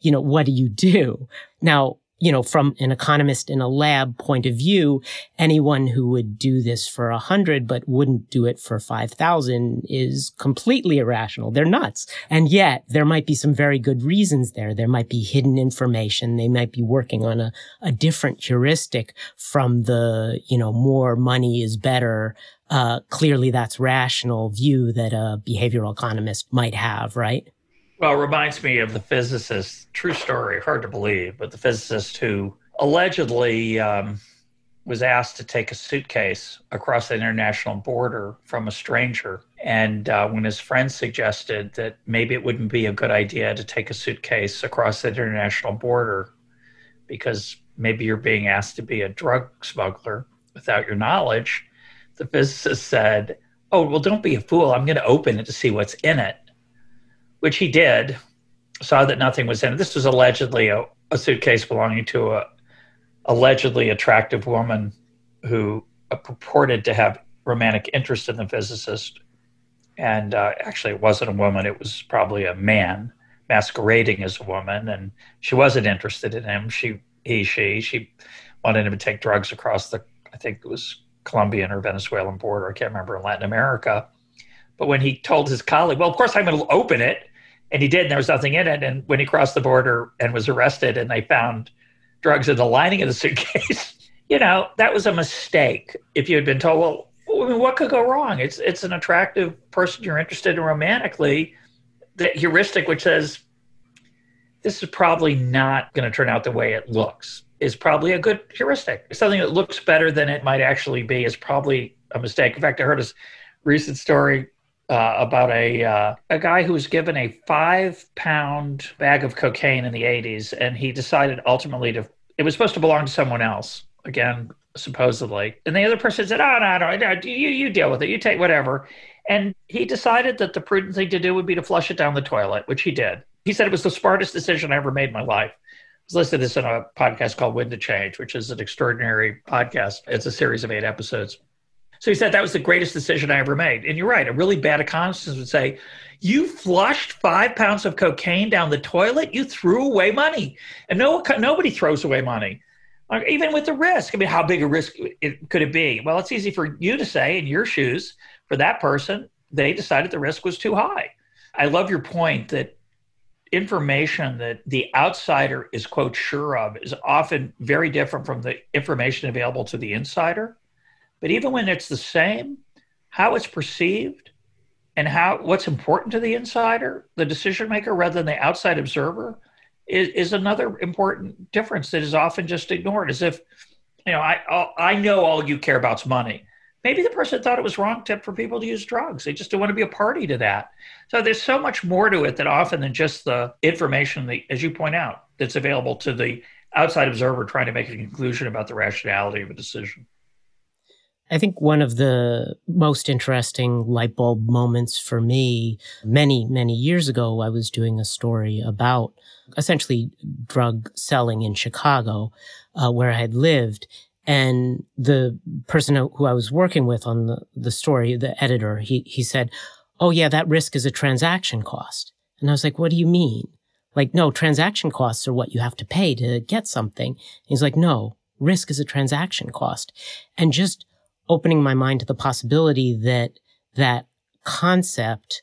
[SPEAKER 2] you know, what do you do? Now, you know, from an economist in a lab point of view, anyone who would do this for a hundred but wouldn't do it for 5,000 is completely irrational. They're nuts. And yet there might be some very good reasons there. There might be hidden information. They might be working on a, a different heuristic from the, you know, more money is better. Uh, clearly that's rational view that a behavioral economist might have, right?
[SPEAKER 1] Well, reminds me of the physicist, true story, hard to believe, but the physicist who allegedly um, was asked to take a suitcase across the international border from a stranger. And uh, when his friend suggested that maybe it wouldn't be a good idea to take a suitcase across the international border because maybe you're being asked to be a drug smuggler without your knowledge, the physicist said, Oh, well, don't be a fool. I'm going to open it to see what's in it which he did, saw that nothing was in it. This was allegedly a, a suitcase belonging to a allegedly attractive woman who purported to have romantic interest in the physicist. And uh, actually, it wasn't a woman, it was probably a man masquerading as a woman. And she wasn't interested in him. She, he, she, she wanted him to take drugs across the, I think it was Colombian or Venezuelan border. I can't remember in Latin America. But when he told his colleague, well, of course, I'm going to open it and he did, and there was nothing in it. And when he crossed the border and was arrested, and they found drugs in the lining of the [laughs] suitcase, you know, that was a mistake. If you had been told, well, I mean, what could go wrong? It's it's an attractive person you're interested in romantically. The heuristic, which says this is probably not going to turn out the way it looks, is probably a good heuristic. Something that looks better than it might actually be is probably a mistake. In fact, I heard a recent story uh, about a uh, a guy who was given a five pound bag of cocaine in the 80s, and he decided ultimately to it was supposed to belong to someone else again supposedly, and the other person said, "Oh no, no, no you you deal with it, you take whatever." And he decided that the prudent thing to do would be to flush it down the toilet, which he did. He said it was the smartest decision I ever made in my life. I was listening to this in a podcast called Wind of Change, which is an extraordinary podcast. It's a series of eight episodes. So he said that was the greatest decision I ever made. And you're right, a really bad economist would say, You flushed five pounds of cocaine down the toilet, you threw away money. And no, nobody throws away money, uh, even with the risk. I mean, how big a risk could it be? Well, it's easy for you to say in your shoes. For that person, they decided the risk was too high. I love your point that information that the outsider is, quote, sure of is often very different from the information available to the insider. But even when it's the same, how it's perceived and how what's important to the insider, the decision maker, rather than the outside observer, is, is another important difference that is often just ignored. As if, you know, I I know all you care about is money. Maybe the person thought it was wrong to, for people to use drugs. They just don't want to be a party to that. So there's so much more to it that often than just the information that, as you point out, that's available to the outside observer trying to make a conclusion about the rationality of a decision.
[SPEAKER 2] I think one of the most interesting light bulb moments for me, many, many years ago, I was doing a story about essentially drug selling in Chicago, uh, where I had lived. And the person who I was working with on the, the story, the editor, he, he said, Oh, yeah, that risk is a transaction cost. And I was like, What do you mean? Like, no, transaction costs are what you have to pay to get something. And he's like, No, risk is a transaction cost. And just opening my mind to the possibility that that concept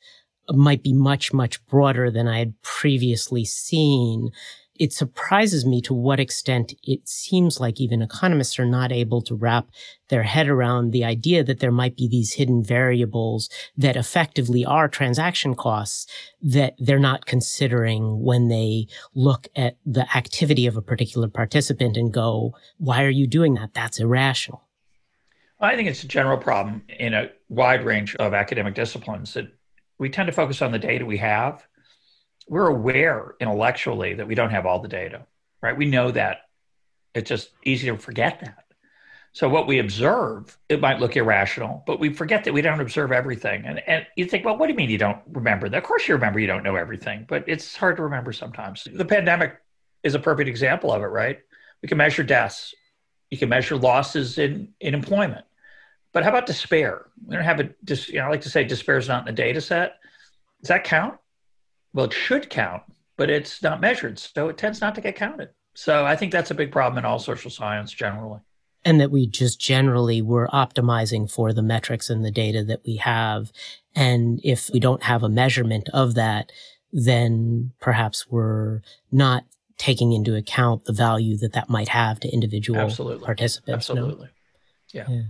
[SPEAKER 2] might be much, much broader than I had previously seen. It surprises me to what extent it seems like even economists are not able to wrap their head around the idea that there might be these hidden variables that effectively are transaction costs that they're not considering when they look at the activity of a particular participant and go, why are you doing that? That's irrational.
[SPEAKER 1] I think it's a general problem in a wide range of academic disciplines that we tend to focus on the data we have. We're aware intellectually that we don't have all the data, right? We know that. It's just easy to forget that. So what we observe, it might look irrational, but we forget that we don't observe everything. And and you think, well, what do you mean you don't remember that? Of course you remember you don't know everything, but it's hard to remember sometimes. The pandemic is a perfect example of it, right? We can measure deaths. You can measure losses in, in employment. But how about despair? We don't have a, you know, I like to say despair is not in the data set. Does that count? Well, it should count, but it's not measured. So it tends not to get counted. So I think that's a big problem in all social science generally.
[SPEAKER 2] And that we just generally were optimizing for the metrics and the data that we have. And if we don't have a measurement of that, then perhaps we're not taking into account the value that that might have to individual
[SPEAKER 1] Absolutely.
[SPEAKER 2] participants.
[SPEAKER 1] Absolutely. No? Yeah. yeah.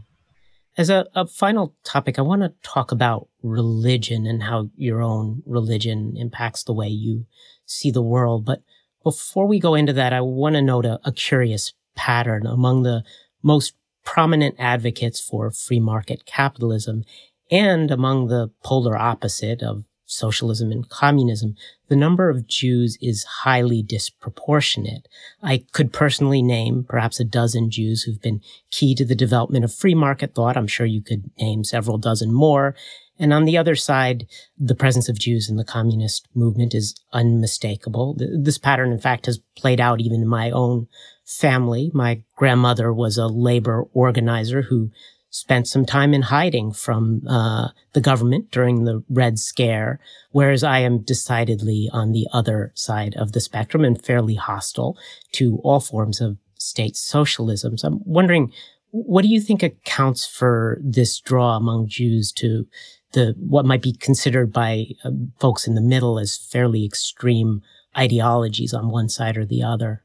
[SPEAKER 2] As a, a final topic, I want to talk about religion and how your own religion impacts the way you see the world. But before we go into that, I want to note a, a curious pattern among the most prominent advocates for free market capitalism and among the polar opposite of socialism and communism, the number of Jews is highly disproportionate. I could personally name perhaps a dozen Jews who've been key to the development of free market thought. I'm sure you could name several dozen more. And on the other side, the presence of Jews in the communist movement is unmistakable. This pattern, in fact, has played out even in my own family. My grandmother was a labor organizer who spent some time in hiding from uh, the government during the Red Scare, whereas I am decidedly on the other side of the spectrum and fairly hostile to all forms of state socialism. So I'm wondering, what do you think accounts for this draw among Jews to the what might be considered by uh, folks in the middle as fairly extreme ideologies on one side or the other?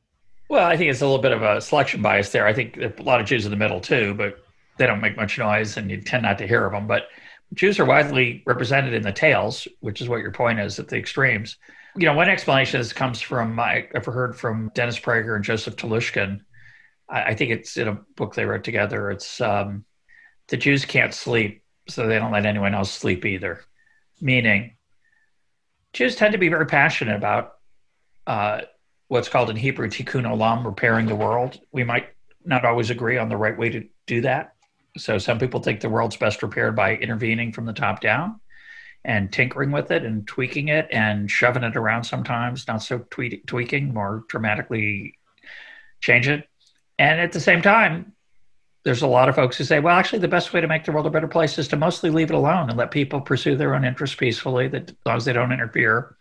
[SPEAKER 1] Well, I think it's a little bit of a selection bias there. I think a lot of Jews in the middle too, but they don't make much noise and you tend not to hear of them. But Jews are widely represented in the tails, which is what your point is at the extremes. You know, one explanation this comes from I, have heard from Dennis Prager and Joseph Telushkin. I, I, think it's in a book they wrote together. It's um, the Jews can't sleep, so they don't let anyone else sleep either. Meaning, Jews tend to be very passionate about uh, what's called in Hebrew tikkun olam, repairing the world. We might not always agree on the right way to do that, So some people think the world's best repaired by intervening from the top down and tinkering with it and tweaking it and shoving it around sometimes, not so tweet- tweaking, more dramatically change it. And at the same time, there's a lot of folks who say, well, actually, the best way to make the world a better place is to mostly leave it alone and let people pursue their own interests peacefully, that as long as they don't interfere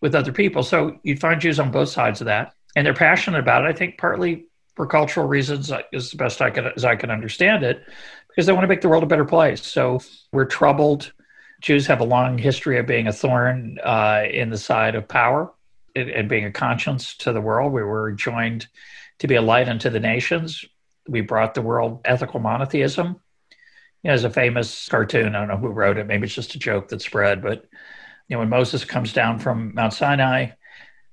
[SPEAKER 1] with other people. So you'd find Jews on both sides of that. And they're passionate about it, I think, partly for cultural reasons, is the best I can, as I can understand it, because they want to make the world a better place. So we're troubled. Jews have a long history of being a thorn uh, in the side of power and, and being a conscience to the world. We were joined to be a light unto the nations. We brought the world ethical monotheism. You know, a famous cartoon. I don't know who wrote it. Maybe it's just a joke that spread. But you know, when Moses comes down from Mount Sinai,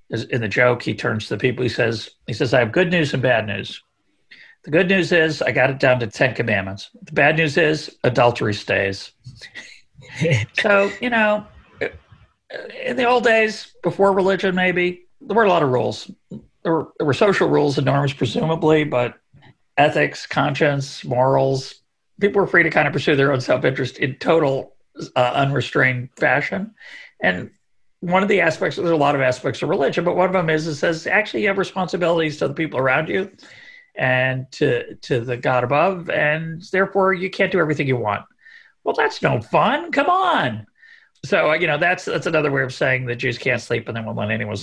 [SPEAKER 1] in the joke, he turns to the people. He says, "He says I have good news and bad news. The good news is I got it down to ten commandments. The bad news is adultery stays." [laughs] so you know, in the old days, before religion, maybe there were a lot of rules there were, there were social rules and norms, presumably, but ethics, conscience, morals, people were free to kind of pursue their own self interest in total uh, unrestrained fashion. And one of the aspects, there's a lot of aspects of religion, but one of them is it says actually you have responsibilities to the people around you and to to the God above, and therefore you can't do everything you want. Well, that's no fun. Come on. So uh, you know that's that's another way of saying that Jews can't sleep and they won't let anyone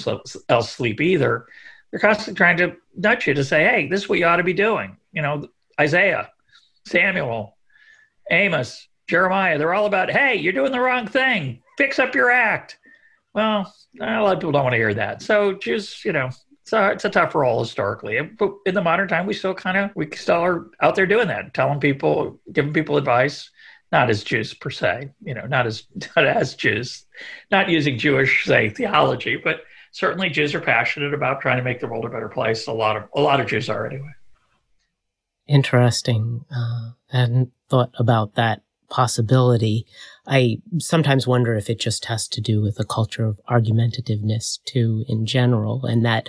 [SPEAKER 1] else sleep either. They're constantly trying to nudge you to say, hey, this is what you ought to be doing. You know, Isaiah, Samuel, Amos, Jeremiah, they're all about, hey, you're doing the wrong thing. Fix up your act. Well, a lot of people don't want to hear that. So just, you know, it's a, it's a tough role historically. But in the modern time, we still kind of, we still are out there doing that, telling people, giving people advice, not as Jews per se, you know, not as, [laughs] not as Jews, not using Jewish, say, theology, but certainly Jews are passionate about trying to make the world a better place. A lot of a lot of Jews are anyway.
[SPEAKER 2] Interesting. Uh, I hadn't thought about that possibility. I sometimes wonder if it just has to do with a culture of argumentativeness too, in general, and that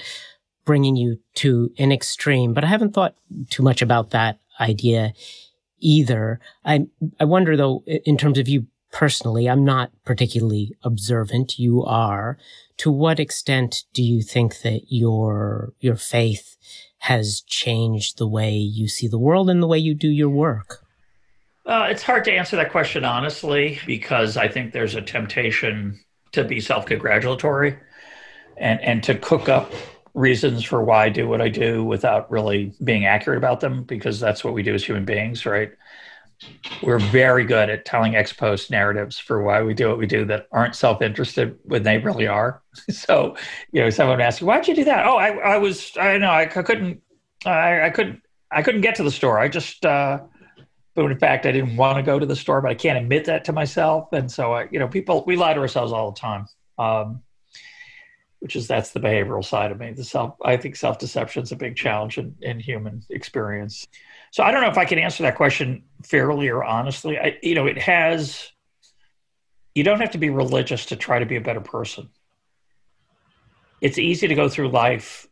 [SPEAKER 2] bringing you to an extreme. But I haven't thought too much about that idea either. I I wonder though, in terms of you personally, I'm not particularly observant. You are. To what extent do you think that your, your faith has changed the way you see the world and the way you do your work?
[SPEAKER 1] Uh, it's hard to answer that question honestly because I think there's a temptation to be self-congratulatory and and to cook up reasons for why I do what I do without really being accurate about them because that's what we do as human beings, right? we're very good at telling ex post narratives for why we do what we do that aren't self interested when they really are. [laughs] So, you know, someone asks, "Why'd you do that?" Oh, I, I was, I know, I, I couldn't, I, I couldn't, I couldn't get to the store. I just, uh, but in fact, I didn't want to go to the store, but I can't admit that to myself. And so, I, you know, people, we lie to ourselves all the time. Um, which is that's the behavioral side of me. The self, I think self deception is a big challenge in, in human experience. So I don't know if I can answer that question fairly or honestly. I, you know, it has. You don't have to be religious to try to be a better person. It's easy to go through life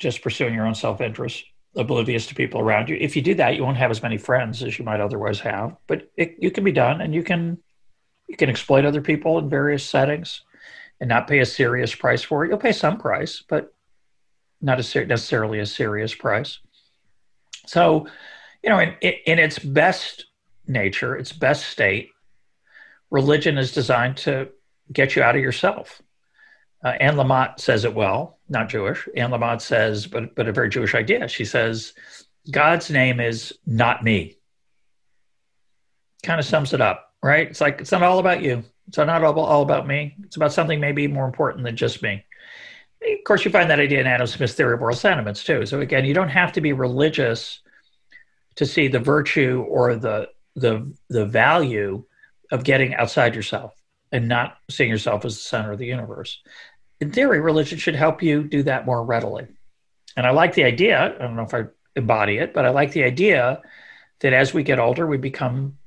[SPEAKER 1] just pursuing your own self interest, oblivious to people around you. If you do that, you won't have as many friends as you might otherwise have. But it, you can be done, and you can you can exploit other people in various settings and not pay a serious price for it. You'll pay some price, but not a, necessarily a serious price. So, you know, in, in its best nature, its best state, religion is designed to get you out of yourself. Uh, Anne Lamott says it well, not Jewish. Anne Lamott says, but but a very Jewish idea. She says, God's name is not me. Kind of sums it up, right? It's like it's not all about you. It's not all, all about me. It's about something maybe more important than just me. Of course, you find that idea in Adam Smith's theory of moral sentiments too. So again, you don't have to be religious to see the virtue or the the the value of getting outside yourself and not seeing yourself as the center of the universe. In theory, religion should help you do that more readily. And I like the idea. I don't know if I embody it, but I like the idea that as we get older, we become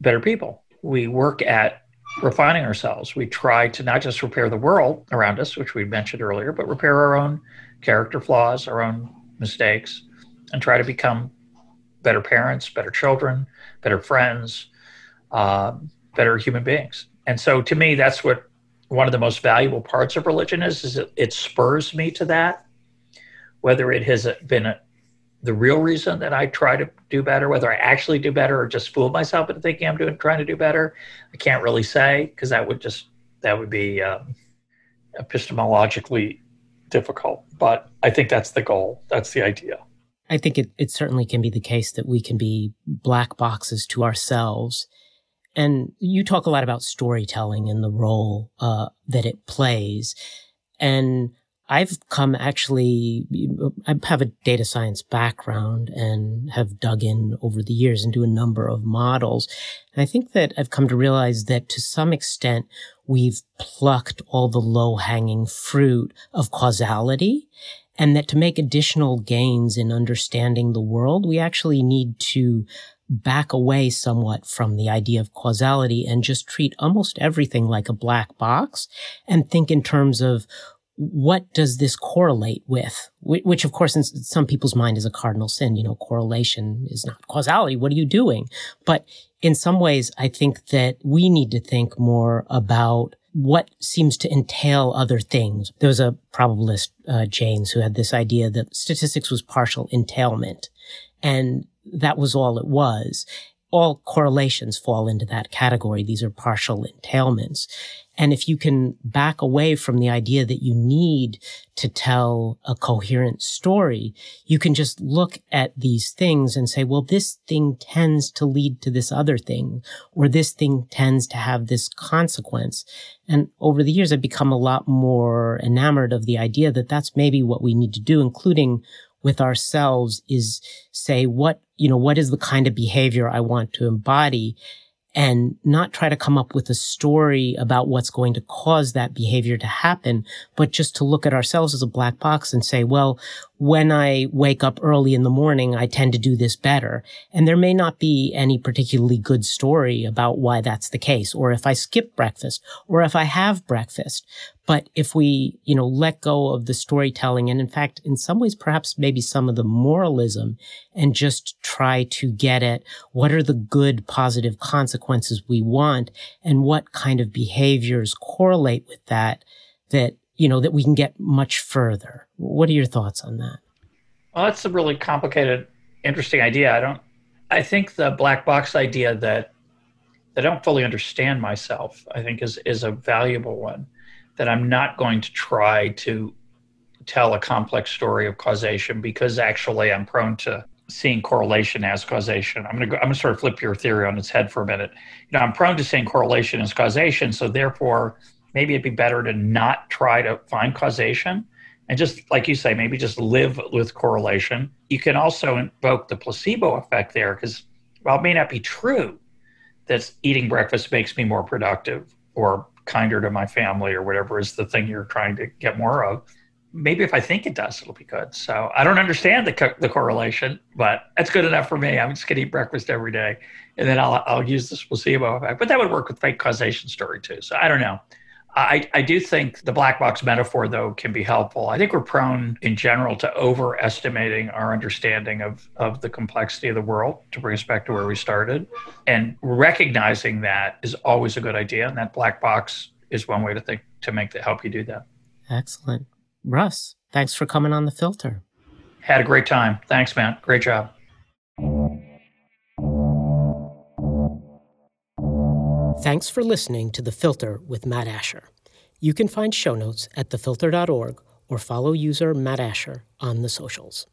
[SPEAKER 1] better people. We work at refining ourselves. We try to not just repair the world around us, which we mentioned earlier, but repair our own character flaws, our own mistakes, and try to become better parents, better children, better friends, uh, better human beings. And so to me, that's what one of the most valuable parts of religion is, is it, it spurs me to that. Whether it has been a, the real reason that I try to do better, whether I actually do better or just fool myself into thinking I'm doing trying to do better, I can't really say because that would just that would be um, epistemologically difficult. But I think that's the goal. That's the idea.
[SPEAKER 2] I think it, it certainly can be the case that we can be black boxes to ourselves. And you talk a lot about storytelling and the role uh, that it plays. And I've come actually, I have a data science background and have dug in over the years do a number of models. And I think that I've come to realize that to some extent, we've plucked all the low hanging fruit of causality and that to make additional gains in understanding the world, we actually need to back away somewhat from the idea of causality and just treat almost everything like a black box and think in terms of what does this correlate with? Which, of course, in some people's mind is a cardinal sin. You know, correlation is not causality. What are you doing? But in some ways, I think that we need to think more about what seems to entail other things. There was a probabilist, uh, Jaynes, who had this idea that statistics was partial entailment. And that was all it was. All correlations fall into that category. These are partial entailments. And if you can back away from the idea that you need to tell a coherent story, you can just look at these things and say, well, this thing tends to lead to this other thing, or this thing tends to have this consequence. And over the years, I've become a lot more enamored of the idea that that's maybe what we need to do, including with ourselves is say, what, you know, what is the kind of behavior I want to embody? and not try to come up with a story about what's going to cause that behavior to happen, but just to look at ourselves as a black box and say, well, when I wake up early in the morning, I tend to do this better. And there may not be any particularly good story about why that's the case, or if I skip breakfast, or if I have breakfast. But if we, you know, let go of the storytelling and in fact, in some ways, perhaps maybe some of the moralism and just try to get at what are the good positive consequences we want and what kind of behaviors correlate with that, that, you know, that we can get much further. What are your thoughts on that?
[SPEAKER 1] Well, that's a really complicated, interesting idea. I don't, I think the black box idea that, I don't fully understand myself, I think is, is a valuable one that I'm not going to try to tell a complex story of causation because actually I'm prone to seeing correlation as causation. I'm going to I'm going to sort of flip your theory on its head for a minute. You know, I'm prone to seeing correlation as causation, so therefore maybe it'd be better to not try to find causation and just like you say, maybe just live with correlation. You can also invoke the placebo effect there because while it may not be true that eating breakfast makes me more productive or kinder to my family or whatever is the thing you're trying to get more of. Maybe if I think it does, it'll be good. So I don't understand the, co- the correlation, but that's good enough for me. I'm just going to eat breakfast every day, and then I'll I'll use this placebo effect. But that would work with fake causation story too. So I don't know. I, I do think the black box metaphor, though, can be helpful. I think we're prone in general to overestimating our understanding of, of the complexity of the world to bring us back to where we started. And recognizing that is always a good idea. And that black box is one way to think to make that help you do that.
[SPEAKER 2] Excellent. Russ, thanks for coming on the filter.
[SPEAKER 1] Had a great time. Thanks, man. Great job.
[SPEAKER 2] Thanks for listening to The Filter with Matt Asher. You can find show notes at thefilter.org or follow user Matt Asher on the socials.